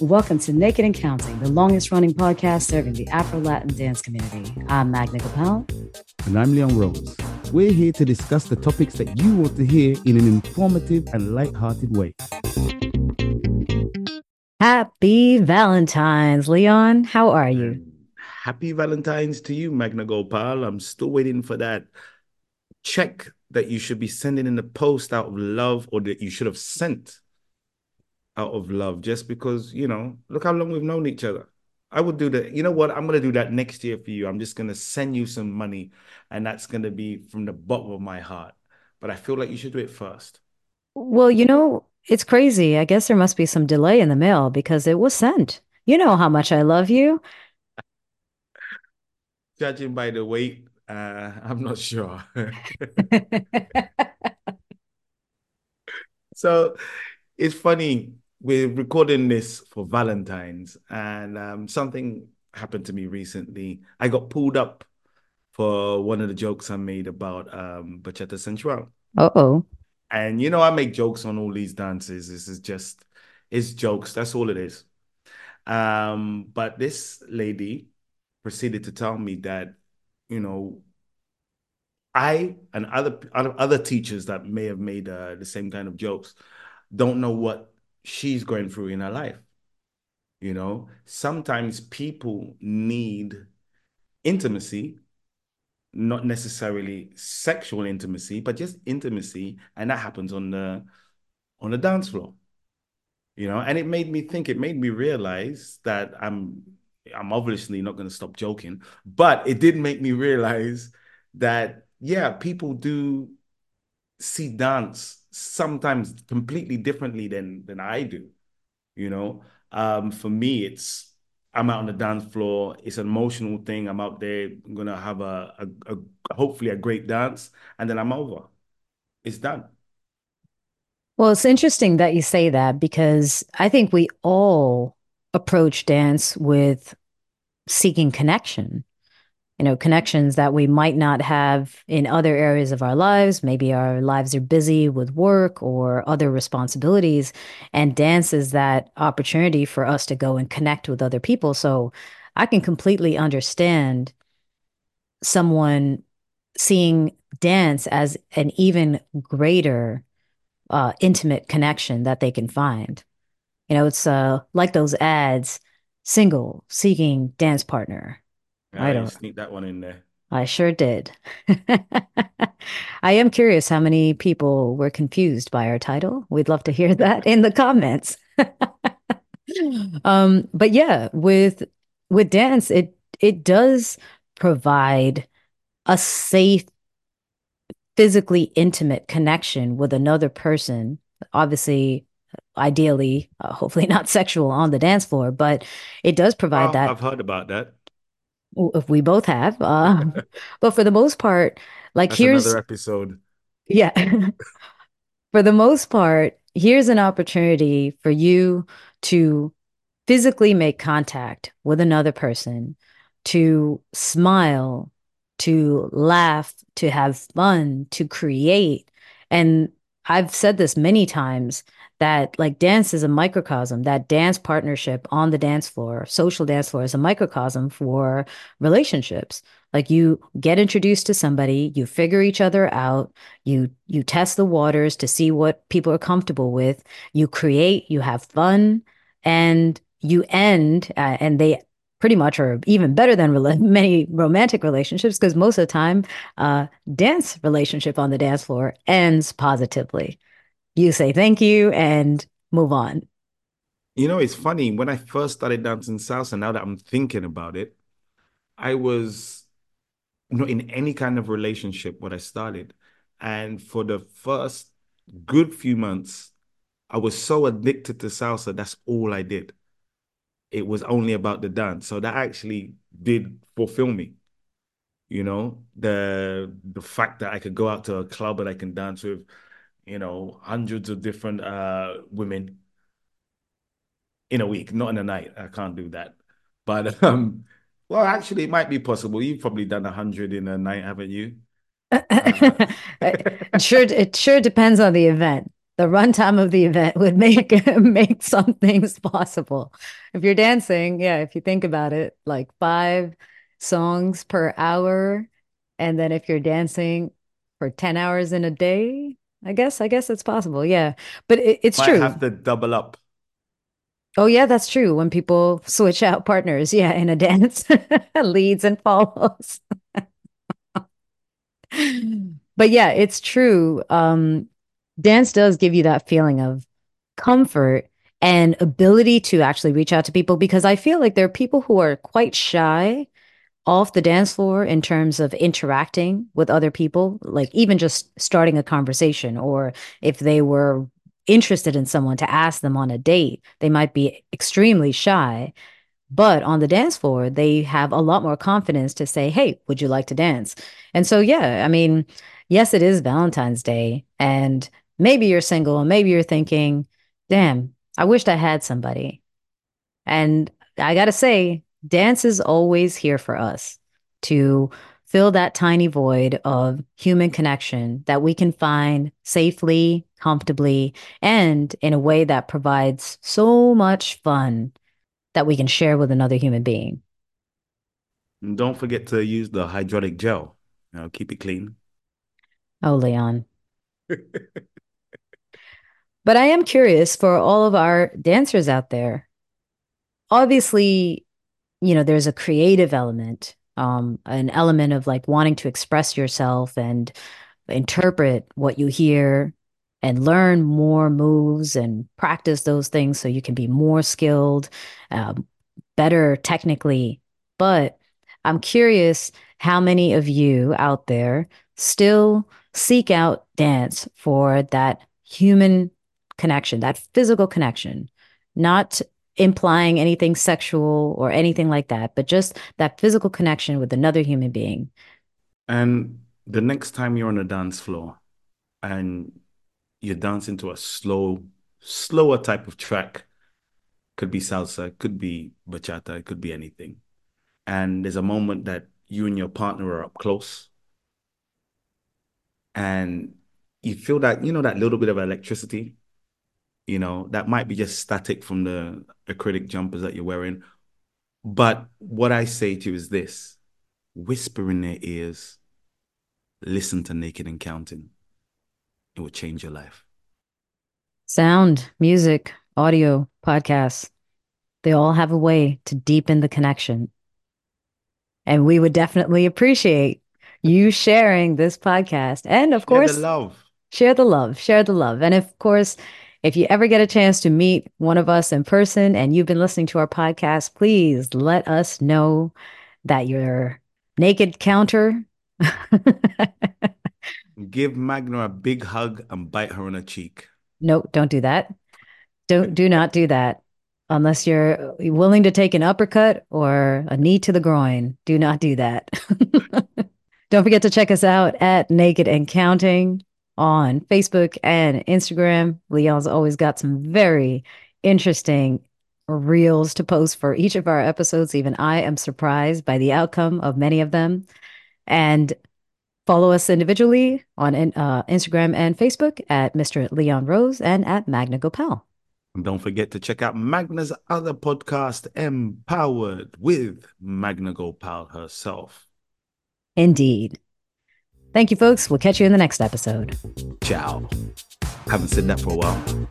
Welcome to Naked and Counting, the longest running podcast serving the Afro Latin dance community. I'm Magna Gopal. And I'm Leon Rose. We're here to discuss the topics that you want to hear in an informative and light-hearted way. Happy Valentine's, Leon. How are you? Happy Valentine's to you, Magna Gopal. I'm still waiting for that check that you should be sending in the post out of love or that you should have sent out of love just because, you know, look how long we've known each other. I would do that. You know what? I'm going to do that next year for you. I'm just going to send you some money and that's going to be from the bottom of my heart. But I feel like you should do it first. Well, you know, it's crazy. I guess there must be some delay in the mail because it was sent. You know how much I love you. Judging by the weight, uh, I'm not sure. so it's funny we're recording this for Valentine's, and um, something happened to me recently. I got pulled up for one of the jokes I made about um, bachata sensual. Uh oh. And you know, I make jokes on all these dances. This is just it's jokes. That's all it is. Um, but this lady proceeded to tell me that, you know, I and other other teachers that may have made uh, the same kind of jokes don't know what she's going through in her life. You know, sometimes people need intimacy, not necessarily sexual intimacy, but just intimacy, and that happens on the on the dance floor. You know, and it made me think, it made me realize that I'm I'm obviously not going to stop joking, but it did make me realize that yeah, people do see dance sometimes completely differently than than I do. You know, um, for me, it's I'm out on the dance floor. It's an emotional thing. I'm out there. I'm gonna have a, a, a hopefully a great dance, and then I'm over. It's done. Well, it's interesting that you say that because I think we all approach dance with seeking connection you know, connections that we might not have in other areas of our lives. Maybe our lives are busy with work or other responsibilities, and dance is that opportunity for us to go and connect with other people. So I can completely understand someone seeing dance as an even greater uh, intimate connection that they can find. You know, it's uh, like those ads single, seeking dance partner I don't sneak that one in there. I sure did. I am curious how many people were confused by our title. We'd love to hear that in the comments. um, but yeah, with with dance, it it does provide a safe, physically intimate connection with another person. Obviously, ideally, uh, hopefully not sexual on the dance floor, but it does provide that. I've heard about that if we both have uh, but for the most part like That's here's another episode. Yeah. For the most part here's an opportunity for you to physically make contact with another person to smile to laugh to have fun to create and i've said this many times that like dance is a microcosm that dance partnership on the dance floor social dance floor is a microcosm for relationships. Like you get introduced to somebody you figure each other out you you test the waters to see what people are comfortable with you create you have fun and you end uh, and they pretty much or even better than re- many romantic relationships because most of the time uh, dance relationship on the dance floor ends positively you say thank you and move on. You know, it's funny. When I first started dancing salsa, now that I'm thinking about it, I was not in any kind of relationship when I started. And for the first good few months, I was so addicted to salsa. That's all I did. It was only about the dance. So that actually did fulfill me. You know, the the fact that I could go out to a club and I can dance with you know, hundreds of different uh, women in a week, not in a night. I can't do that. But um, well, actually, it might be possible. You've probably done a hundred in a night, haven't you? Uh, it sure, it sure depends on the event. The runtime of the event would make make some things possible. If you're dancing, yeah, if you think about it, like five songs per hour, and then if you're dancing for 10 hours in a day, I guess, I guess it's possible. Yeah. But it, it's Might true. have to double up. Oh, yeah, that's true. When people switch out partners, yeah, in a dance, leads and follows. but yeah, it's true. Um, dance does give you that feeling of comfort and ability to actually reach out to people because I feel like there are people who are quite shy off the dance floor in terms of interacting with other people, like even just starting a conversation, or if they were interested in someone to ask them on a date, they might be extremely shy. But on the dance floor, they have a lot more confidence to say, Hey, would you like to dance? And so, yeah, I mean, yes, it is Valentine's Day. And maybe you're single and maybe you're thinking, damn, I wished I had somebody. And I got to say, dance is always here for us to fill that tiny void of human connection that we can find safely, comfortably, and in a way that provides so much fun that we can share with another human being. And don't forget to use the hydraulic gel. You know, keep it clean. Oh, Leon. but I am curious for all of our dancers out there. Obviously, you know, there's a creative element, um, an element of like wanting to express yourself and interpret what you hear and learn more moves and practice those things so you can be more skilled, um, better technically. But I'm curious how many of you out there still seek out dance for that human connection, that physical connection, not implying anything sexual or anything like that, but just that physical connection with another human being. And the next time you're on a dance floor and you're dancing to a slow, slower type of track, could be salsa, could be bachata, it could be anything. And there's a moment that you and your partner are up close and you feel that, you know, that little bit of electricity you know, that might be just static from the acrylic jumpers that you're wearing. But what I say to you is this whisper in their ears, listen to Naked and Counting. It will change your life. Sound, music, audio, podcasts, they all have a way to deepen the connection. And we would definitely appreciate you sharing this podcast. And of Share course, the love. Share the love, share the love. And of course, if you ever get a chance to meet one of us in person and you've been listening to our podcast, please let us know that you're naked counter. Give Magna a big hug and bite her on the cheek. No, don't do that. Don't do not do that. Unless you're willing to take an uppercut or a knee to the groin. Do not do that. don't forget to check us out at Naked and Counting on Facebook and Instagram. Leon's always got some very interesting reels to post for each of our episodes. Even I am surprised by the outcome of many of them. And follow us individually on uh, Instagram and Facebook at Mr. Leon Rose and at Magna Gopal. And don't forget to check out Magna's other podcast, Empowered with Magna Gopal herself. Indeed. Thank you, folks. We'll catch you in the next episode. Ciao. Haven't said that for a while.